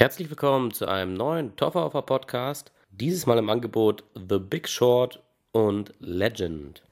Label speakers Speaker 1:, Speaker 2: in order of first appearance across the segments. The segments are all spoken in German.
Speaker 1: Herzlich willkommen zu einem neuen Tofferhofer Podcast. Dieses Mal im Angebot The Big Short und Legend.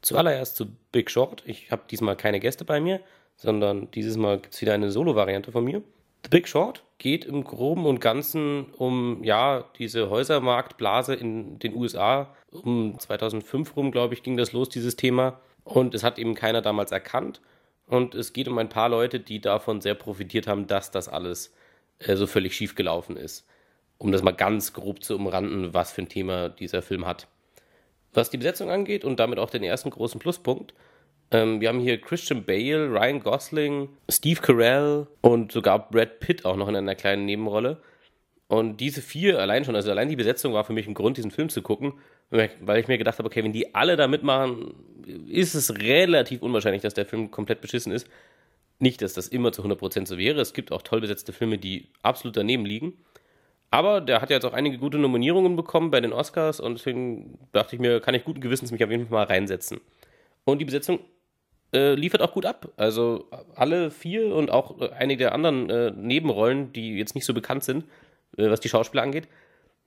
Speaker 1: Zuallererst zu Big Short. Ich habe diesmal keine Gäste bei mir, sondern dieses Mal gibt es wieder eine Solo-Variante von mir. The Big Short geht im Groben und Ganzen um ja diese Häusermarktblase in den USA. Um 2005 rum, glaube ich, ging das los, dieses Thema. Und es hat eben keiner damals erkannt. Und es geht um ein paar Leute, die davon sehr profitiert haben, dass das alles äh, so völlig schief gelaufen ist. Um das mal ganz grob zu umranden, was für ein Thema dieser Film hat. Was die Besetzung angeht und damit auch den ersten großen Pluspunkt, ähm, wir haben hier Christian Bale, Ryan Gosling, Steve Carell und sogar Brad Pitt auch noch in einer kleinen Nebenrolle. Und diese vier allein schon, also allein die Besetzung war für mich ein Grund, diesen Film zu gucken, weil ich mir gedacht habe, okay, wenn die alle da mitmachen, ist es relativ unwahrscheinlich, dass der Film komplett beschissen ist. Nicht, dass das immer zu 100% so wäre. Es gibt auch toll besetzte Filme, die absolut daneben liegen. Aber der hat ja jetzt auch einige gute Nominierungen bekommen bei den Oscars und deswegen dachte ich mir, kann ich guten Gewissens mich auf jeden Fall mal reinsetzen. Und die Besetzung äh, liefert auch gut ab. Also alle vier und auch einige der anderen äh, Nebenrollen, die jetzt nicht so bekannt sind, äh, was die Schauspieler angeht,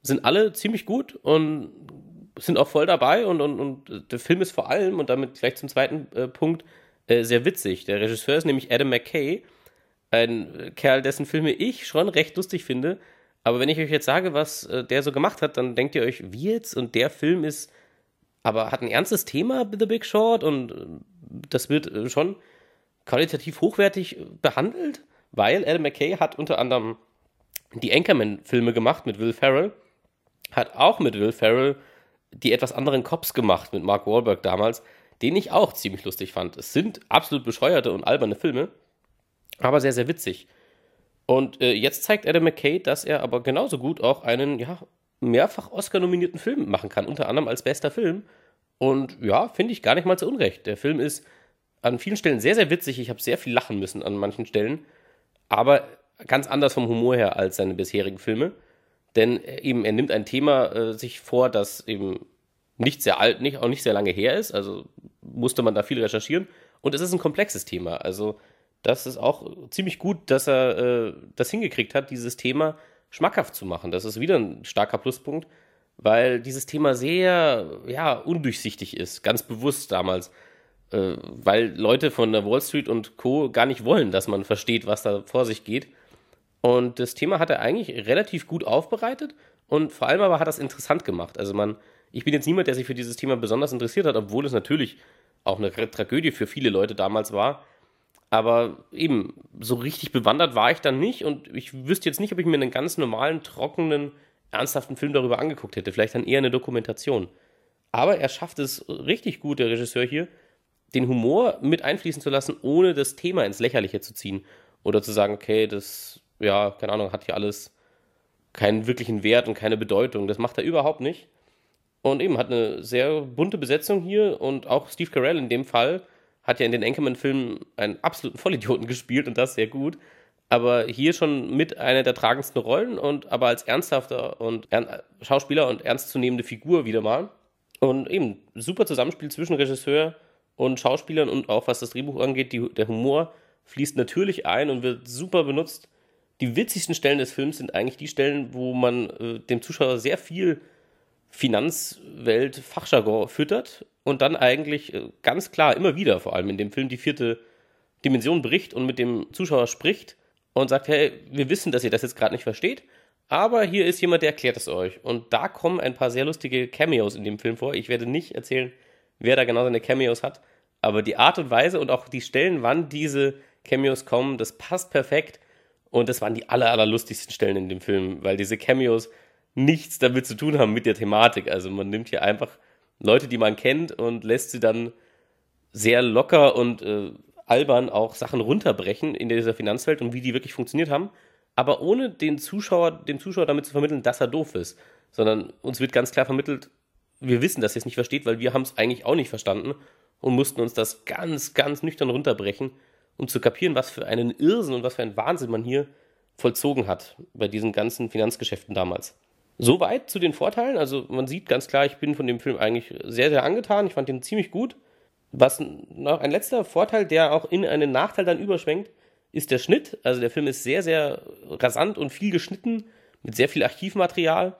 Speaker 1: sind alle ziemlich gut und sind auch voll dabei und, und, und der Film ist vor allem, und damit gleich zum zweiten äh, Punkt, äh, sehr witzig. Der Regisseur ist nämlich Adam McKay, ein Kerl, dessen Filme ich schon recht lustig finde. Aber wenn ich euch jetzt sage, was äh, der so gemacht hat, dann denkt ihr euch, wie jetzt? Und der Film ist, aber hat ein ernstes Thema, The Big Short, und äh, das wird äh, schon qualitativ hochwertig behandelt, weil Adam McKay hat unter anderem die Anchorman-Filme gemacht mit Will Ferrell, hat auch mit Will Ferrell die etwas anderen Cops gemacht mit Mark Wahlberg damals, den ich auch ziemlich lustig fand. Es sind absolut bescheuerte und alberne Filme, aber sehr, sehr witzig. Und äh, jetzt zeigt Adam McKay, dass er aber genauso gut auch einen, ja, mehrfach Oscar-nominierten Film machen kann, unter anderem als bester Film. Und ja, finde ich gar nicht mal zu Unrecht. Der Film ist an vielen Stellen sehr, sehr witzig. Ich habe sehr viel lachen müssen an manchen Stellen, aber ganz anders vom Humor her als seine bisherigen Filme. Denn eben, er nimmt ein Thema äh, sich vor, das eben nicht sehr alt, nicht, auch nicht sehr lange her ist. Also musste man da viel recherchieren. Und es ist ein komplexes Thema. Also das ist auch ziemlich gut, dass er äh, das hingekriegt hat, dieses Thema schmackhaft zu machen. Das ist wieder ein starker Pluspunkt, weil dieses Thema sehr ja, undurchsichtig ist, ganz bewusst damals. Äh, weil Leute von der Wall Street und Co. gar nicht wollen, dass man versteht, was da vor sich geht. Und das Thema hat er eigentlich relativ gut aufbereitet und vor allem aber hat das interessant gemacht. Also man, ich bin jetzt niemand, der sich für dieses Thema besonders interessiert hat, obwohl es natürlich auch eine Tragödie für viele Leute damals war. Aber eben, so richtig bewandert war ich dann nicht und ich wüsste jetzt nicht, ob ich mir einen ganz normalen, trockenen, ernsthaften Film darüber angeguckt hätte. Vielleicht dann eher eine Dokumentation. Aber er schafft es richtig gut, der Regisseur hier, den Humor mit einfließen zu lassen, ohne das Thema ins Lächerliche zu ziehen. Oder zu sagen, okay, das ja, keine Ahnung, hat hier alles keinen wirklichen Wert und keine Bedeutung. Das macht er überhaupt nicht. Und eben hat eine sehr bunte Besetzung hier und auch Steve Carell in dem Fall hat ja in den Anchorman-Filmen einen absoluten Vollidioten gespielt und das sehr gut. Aber hier schon mit einer der tragendsten Rollen und aber als ernsthafter und Schauspieler und ernstzunehmende Figur wieder mal. Und eben super Zusammenspiel zwischen Regisseur und Schauspielern und auch was das Drehbuch angeht, die, der Humor fließt natürlich ein und wird super benutzt die witzigsten Stellen des Films sind eigentlich die Stellen, wo man äh, dem Zuschauer sehr viel Finanzwelt-Fachjargon füttert und dann eigentlich äh, ganz klar immer wieder, vor allem in dem Film, die vierte Dimension bricht und mit dem Zuschauer spricht und sagt, hey, wir wissen, dass ihr das jetzt gerade nicht versteht, aber hier ist jemand, der erklärt es euch. Und da kommen ein paar sehr lustige Cameos in dem Film vor. Ich werde nicht erzählen, wer da genau seine Cameos hat, aber die Art und Weise und auch die Stellen, wann diese Cameos kommen, das passt perfekt und das waren die aller, aller lustigsten Stellen in dem Film, weil diese Cameos nichts damit zu tun haben mit der Thematik. Also man nimmt hier einfach Leute, die man kennt und lässt sie dann sehr locker und äh, albern auch Sachen runterbrechen in dieser Finanzwelt und wie die wirklich funktioniert haben, aber ohne den Zuschauer, dem Zuschauer damit zu vermitteln, dass er doof ist, sondern uns wird ganz klar vermittelt, wir wissen, dass ihr es nicht versteht, weil wir haben es eigentlich auch nicht verstanden und mussten uns das ganz, ganz nüchtern runterbrechen um zu kapieren, was für einen Irrsinn und was für einen Wahnsinn man hier vollzogen hat bei diesen ganzen Finanzgeschäften damals. Soweit zu den Vorteilen. Also man sieht ganz klar, ich bin von dem Film eigentlich sehr, sehr angetan. Ich fand den ziemlich gut. Was noch ein letzter Vorteil, der auch in einen Nachteil dann überschwenkt, ist der Schnitt. Also der Film ist sehr, sehr rasant und viel geschnitten, mit sehr viel Archivmaterial.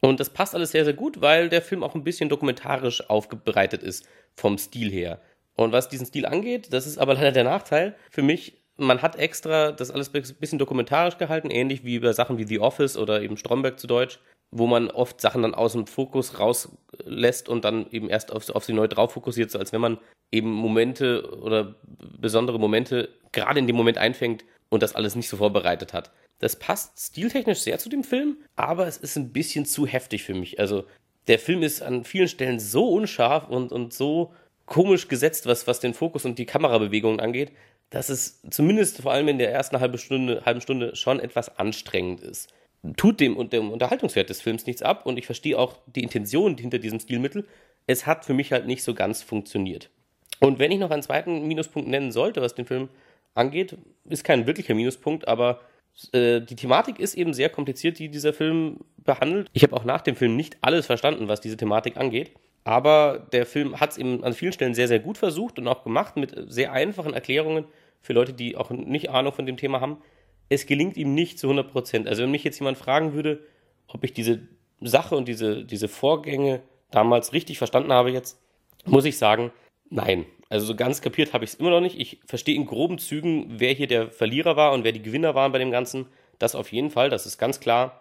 Speaker 1: Und das passt alles sehr, sehr gut, weil der Film auch ein bisschen dokumentarisch aufbereitet ist vom Stil her. Und was diesen Stil angeht, das ist aber leider der Nachteil für mich. Man hat extra das alles ein bisschen dokumentarisch gehalten, ähnlich wie bei Sachen wie The Office oder eben Stromberg zu Deutsch, wo man oft Sachen dann aus dem Fokus rauslässt und dann eben erst auf, auf sie neu drauf fokussiert, so als wenn man eben Momente oder besondere Momente gerade in dem Moment einfängt und das alles nicht so vorbereitet hat. Das passt stiltechnisch sehr zu dem Film, aber es ist ein bisschen zu heftig für mich. Also der Film ist an vielen Stellen so unscharf und, und so komisch gesetzt, was, was den Fokus und die Kamerabewegungen angeht, dass es zumindest vor allem in der ersten halben Stunde, halben Stunde schon etwas anstrengend ist. Tut dem dem Unterhaltungswert des Films nichts ab und ich verstehe auch die Intention hinter diesem Stilmittel. Es hat für mich halt nicht so ganz funktioniert. Und wenn ich noch einen zweiten Minuspunkt nennen sollte, was den Film angeht, ist kein wirklicher Minuspunkt, aber äh, die Thematik ist eben sehr kompliziert, die dieser Film behandelt. Ich habe auch nach dem Film nicht alles verstanden, was diese Thematik angeht. Aber der Film hat es eben an vielen Stellen sehr, sehr gut versucht und auch gemacht mit sehr einfachen Erklärungen für Leute, die auch nicht Ahnung von dem Thema haben. Es gelingt ihm nicht zu 100 Prozent. Also wenn mich jetzt jemand fragen würde, ob ich diese Sache und diese, diese Vorgänge damals richtig verstanden habe jetzt, muss ich sagen, nein. Also so ganz kapiert habe ich es immer noch nicht. Ich verstehe in groben Zügen, wer hier der Verlierer war und wer die Gewinner waren bei dem Ganzen. Das auf jeden Fall, das ist ganz klar.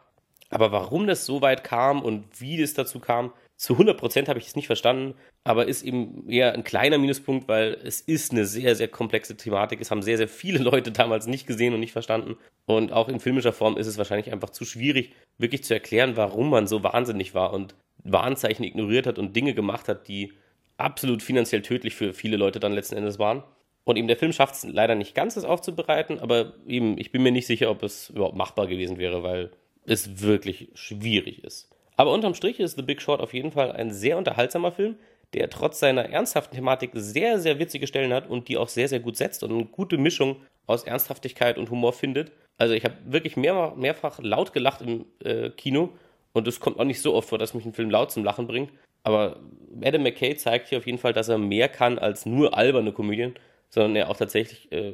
Speaker 1: Aber warum das so weit kam und wie es dazu kam, zu 100% habe ich es nicht verstanden, aber ist eben eher ein kleiner Minuspunkt, weil es ist eine sehr, sehr komplexe Thematik. Es haben sehr, sehr viele Leute damals nicht gesehen und nicht verstanden. Und auch in filmischer Form ist es wahrscheinlich einfach zu schwierig, wirklich zu erklären, warum man so wahnsinnig war und Warnzeichen ignoriert hat und Dinge gemacht hat, die absolut finanziell tödlich für viele Leute dann letzten Endes waren. Und eben der Film schafft es leider nicht ganz, das aufzubereiten, aber eben, ich bin mir nicht sicher, ob es überhaupt machbar gewesen wäre, weil es wirklich schwierig ist. Aber unterm Strich ist The Big Short auf jeden Fall ein sehr unterhaltsamer Film, der trotz seiner ernsthaften Thematik sehr, sehr witzige Stellen hat und die auch sehr, sehr gut setzt und eine gute Mischung aus Ernsthaftigkeit und Humor findet. Also ich habe wirklich mehr, mehrfach laut gelacht im äh, Kino und es kommt auch nicht so oft vor, dass mich ein Film laut zum Lachen bringt. Aber Adam McKay zeigt hier auf jeden Fall, dass er mehr kann als nur alberne Komödien, sondern er auch tatsächlich äh,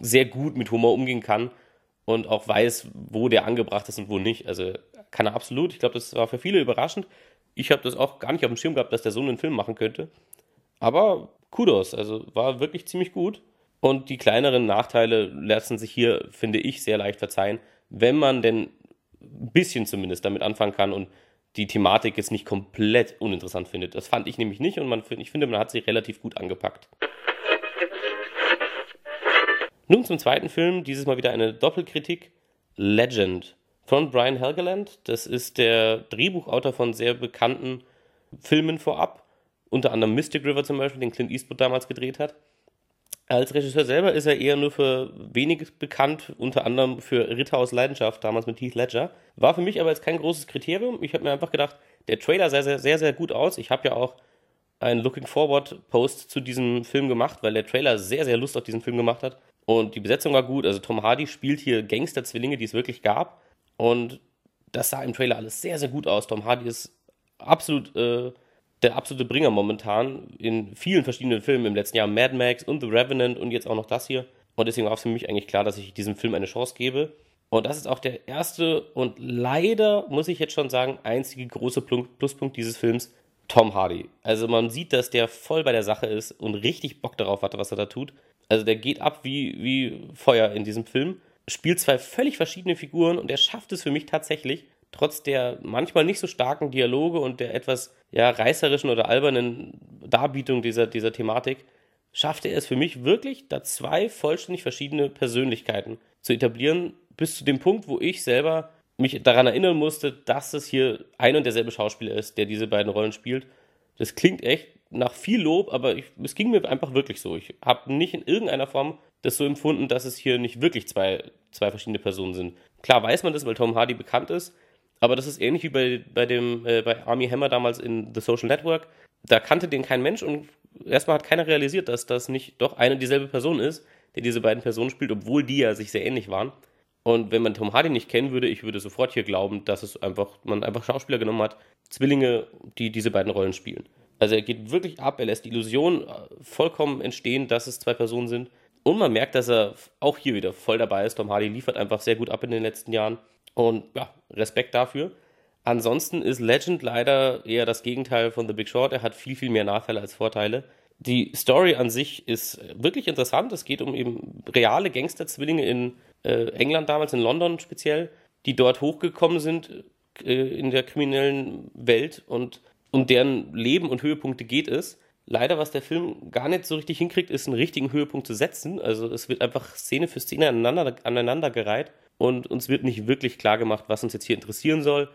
Speaker 1: sehr gut mit Humor umgehen kann und auch weiß, wo der angebracht ist und wo nicht. Also kann er absolut. Ich glaube, das war für viele überraschend. Ich habe das auch gar nicht auf dem Schirm gehabt, dass der so einen Film machen könnte. Aber Kudos, also war wirklich ziemlich gut. Und die kleineren Nachteile lassen sich hier, finde ich, sehr leicht verzeihen, wenn man denn ein bisschen zumindest damit anfangen kann und die Thematik jetzt nicht komplett uninteressant findet. Das fand ich nämlich nicht und man, ich finde, man hat sie relativ gut angepackt. Nun zum zweiten Film, dieses Mal wieder eine Doppelkritik. Legend von Brian Helgeland. Das ist der Drehbuchautor von sehr bekannten Filmen vorab, unter anderem Mystic River zum Beispiel, den Clint Eastwood damals gedreht hat. Als Regisseur selber ist er eher nur für wenig bekannt, unter anderem für Ritter aus Leidenschaft, damals mit Heath Ledger. War für mich aber jetzt kein großes Kriterium. Ich habe mir einfach gedacht, der Trailer sah sehr, sehr, sehr gut aus. Ich habe ja auch einen Looking Forward Post zu diesem Film gemacht, weil der Trailer sehr, sehr Lust auf diesen Film gemacht hat. Und die Besetzung war gut. Also Tom Hardy spielt hier Gangster-Zwillinge, die es wirklich gab. Und das sah im Trailer alles sehr, sehr gut aus. Tom Hardy ist absolut äh, der absolute Bringer momentan in vielen verschiedenen Filmen im letzten Jahr. Mad Max und The Revenant und jetzt auch noch das hier. Und deswegen war es für mich eigentlich klar, dass ich diesem Film eine Chance gebe. Und das ist auch der erste und leider, muss ich jetzt schon sagen, einzige große Pluspunkt dieses Films, Tom Hardy. Also man sieht, dass der voll bei der Sache ist und richtig Bock darauf hat, was er da tut. Also der geht ab wie, wie Feuer in diesem Film spielt zwei völlig verschiedene Figuren und er schafft es für mich tatsächlich, trotz der manchmal nicht so starken Dialoge und der etwas ja, reißerischen oder albernen Darbietung dieser, dieser Thematik, schafft er es für mich wirklich, da zwei vollständig verschiedene Persönlichkeiten zu etablieren, bis zu dem Punkt, wo ich selber mich daran erinnern musste, dass es hier ein und derselbe Schauspieler ist, der diese beiden Rollen spielt. Das klingt echt nach viel Lob, aber ich, es ging mir einfach wirklich so. Ich habe nicht in irgendeiner Form das so empfunden, dass es hier nicht wirklich zwei, zwei verschiedene Personen sind. Klar weiß man das, weil Tom Hardy bekannt ist, aber das ist ähnlich wie bei, bei, dem, äh, bei Army Hammer damals in The Social Network. Da kannte den kein Mensch und erstmal hat keiner realisiert, dass das nicht doch eine dieselbe Person ist, der diese beiden Personen spielt, obwohl die ja sich sehr ähnlich waren. Und wenn man Tom Hardy nicht kennen würde, ich würde sofort hier glauben, dass es einfach, man einfach Schauspieler genommen hat, Zwillinge, die diese beiden Rollen spielen. Also er geht wirklich ab, er lässt die Illusion äh, vollkommen entstehen, dass es zwei Personen sind Und man merkt, dass er auch hier wieder voll dabei ist. Tom Hardy liefert einfach sehr gut ab in den letzten Jahren. Und ja, Respekt dafür. Ansonsten ist Legend leider eher das Gegenteil von The Big Short. Er hat viel, viel mehr Nachteile als Vorteile. Die Story an sich ist wirklich interessant. Es geht um eben reale Gangsterzwillinge in äh, England damals, in London speziell, die dort hochgekommen sind äh, in der kriminellen Welt und um deren Leben und Höhepunkte geht es. Leider, was der Film gar nicht so richtig hinkriegt, ist einen richtigen Höhepunkt zu setzen. Also es wird einfach Szene für Szene aneinander, aneinandergereiht und uns wird nicht wirklich klar gemacht, was uns jetzt hier interessieren soll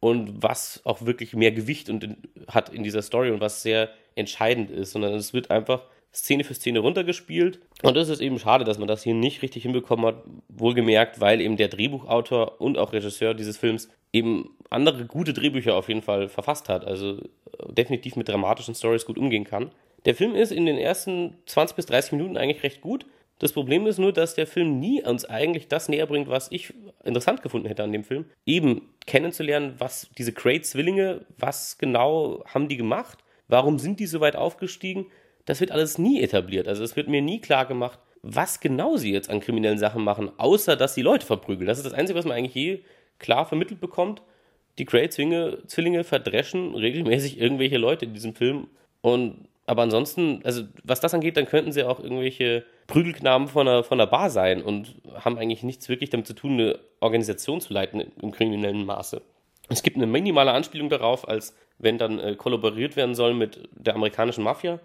Speaker 1: und was auch wirklich mehr Gewicht und in, hat in dieser Story und was sehr entscheidend ist, sondern es wird einfach Szene für Szene runtergespielt. Und das ist eben schade, dass man das hier nicht richtig hinbekommen hat. Wohlgemerkt, weil eben der Drehbuchautor und auch Regisseur dieses Films eben andere gute Drehbücher auf jeden Fall verfasst hat. Also äh, definitiv mit dramatischen Stories gut umgehen kann. Der Film ist in den ersten 20 bis 30 Minuten eigentlich recht gut. Das Problem ist nur, dass der Film nie uns eigentlich das näher bringt, was ich interessant gefunden hätte an dem Film. Eben kennenzulernen, was diese Cray-Zwillinge, was genau haben die gemacht? Warum sind die so weit aufgestiegen? Das wird alles nie etabliert. Also es wird mir nie klar gemacht, was genau sie jetzt an kriminellen Sachen machen, außer dass sie Leute verprügeln. Das ist das Einzige, was man eigentlich je klar vermittelt bekommt. Die Cray-Zwillinge verdreschen regelmäßig irgendwelche Leute in diesem Film. Und aber ansonsten, also was das angeht, dann könnten sie auch irgendwelche Prügelknaben von der, von der Bar sein und haben eigentlich nichts wirklich damit zu tun, eine Organisation zu leiten im kriminellen Maße. Es gibt eine minimale Anspielung darauf, als wenn dann äh, kollaboriert werden soll mit der amerikanischen Mafia.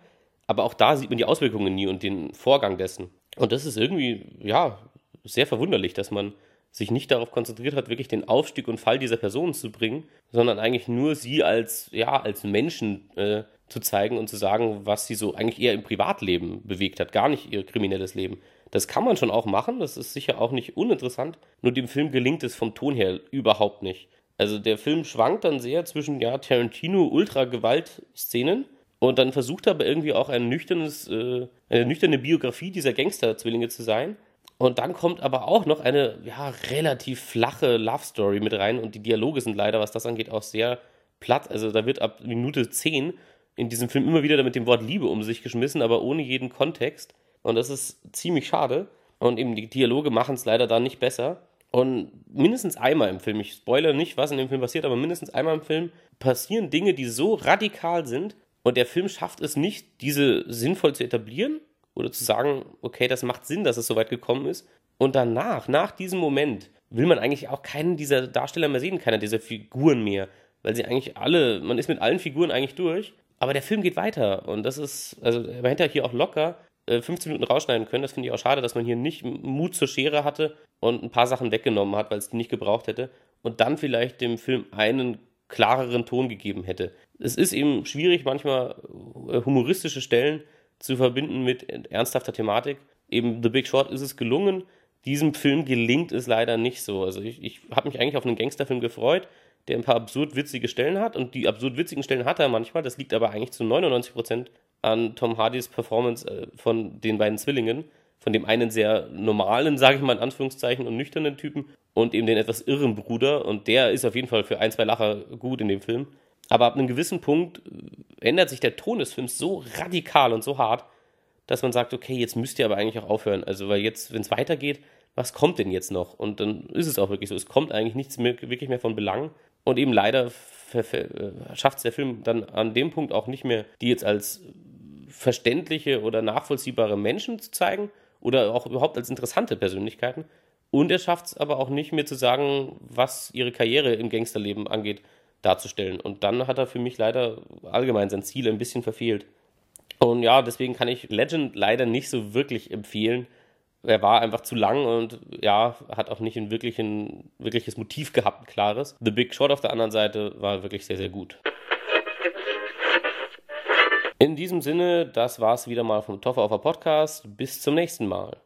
Speaker 1: Aber auch da sieht man die Auswirkungen nie und den Vorgang dessen. Und das ist irgendwie, ja, sehr verwunderlich, dass man sich nicht darauf konzentriert hat, wirklich den Aufstieg und Fall dieser Person zu bringen, sondern eigentlich nur sie als, ja, als Menschen äh, zu zeigen und zu sagen, was sie so eigentlich eher im Privatleben bewegt hat, gar nicht ihr kriminelles Leben. Das kann man schon auch machen, das ist sicher auch nicht uninteressant, nur dem Film gelingt es vom Ton her überhaupt nicht. Also der Film schwankt dann sehr zwischen ja, Tarantino-Ultra-Gewalt-Szenen und dann versucht er aber irgendwie auch ein nüchternes, äh, eine nüchterne Biografie dieser Gangster-Zwillinge zu sein. Und dann kommt aber auch noch eine ja, relativ flache Love-Story mit rein und die Dialoge sind leider, was das angeht, auch sehr platt. Also da wird ab Minute 10 in diesem Film immer wieder mit dem Wort Liebe um sich geschmissen, aber ohne jeden Kontext. Und das ist ziemlich schade. Und eben die Dialoge machen es leider dann nicht besser. Und mindestens einmal im Film, ich spoilere nicht, was in dem Film passiert, aber mindestens einmal im Film passieren Dinge, die so radikal sind. Und der Film schafft es nicht, diese sinnvoll zu etablieren oder zu sagen, okay, das macht Sinn, dass es so weit gekommen ist. Und danach, nach diesem Moment, will man eigentlich auch keinen dieser Darsteller mehr sehen, keiner dieser Figuren mehr. Weil sie eigentlich alle, man ist mit allen Figuren eigentlich durch. Aber der Film geht weiter und das ist, also man hätte hier auch locker äh, 15 Minuten rausschneiden können. Das finde ich auch schade, dass man hier nicht Mut zur Schere hatte und ein paar Sachen weggenommen hat, weil es die nicht gebraucht hätte. Und dann vielleicht dem Film einen klareren Ton gegeben hätte. Es ist eben schwierig, manchmal äh, humoristische Stellen zu verbinden mit ernsthafter Thematik. Eben The Big Short ist es gelungen. Diesem Film gelingt es leider nicht so. Also ich, ich habe mich eigentlich auf einen Gangsterfilm gefreut, der ein paar absurd witzige Stellen hat und die absurd witzigen Stellen hat er manchmal. Das liegt aber eigentlich zu 99 Prozent an Tom Hardys Performance äh, von den beiden Zwillingen. Von dem einen sehr normalen, sage ich mal in Anführungszeichen, und nüchternen Typen und eben den etwas irren Bruder. Und der ist auf jeden Fall für ein, zwei Lacher gut in dem Film. Aber ab einem gewissen Punkt äh, ändert sich der Ton des Films so radikal und so hart, dass man sagt, okay, jetzt müsst ihr aber eigentlich auch aufhören. Also, weil jetzt, wenn es weitergeht, was kommt denn jetzt noch? Und dann ist es auch wirklich so. Es kommt eigentlich nichts mehr, wirklich mehr von Belang. Und eben leider schafft es der Film dann an dem Punkt auch nicht mehr, die jetzt als verständliche oder nachvollziehbare Menschen zu zeigen oder auch überhaupt als interessante Persönlichkeiten. Und er schafft es aber auch nicht mehr zu sagen, was ihre Karriere im Gangsterleben angeht, darzustellen. Und dann hat er für mich leider allgemein sein Ziel ein bisschen verfehlt. Und ja, deswegen kann ich Legend leider nicht so wirklich empfehlen er war einfach zu lang und ja, hat auch nicht ein, wirklich ein wirkliches Motiv gehabt, ein klares. The Big Shot auf der anderen Seite war wirklich sehr, sehr gut. In diesem Sinne, das war's wieder mal vom Toffer auf Podcast. Bis zum nächsten Mal.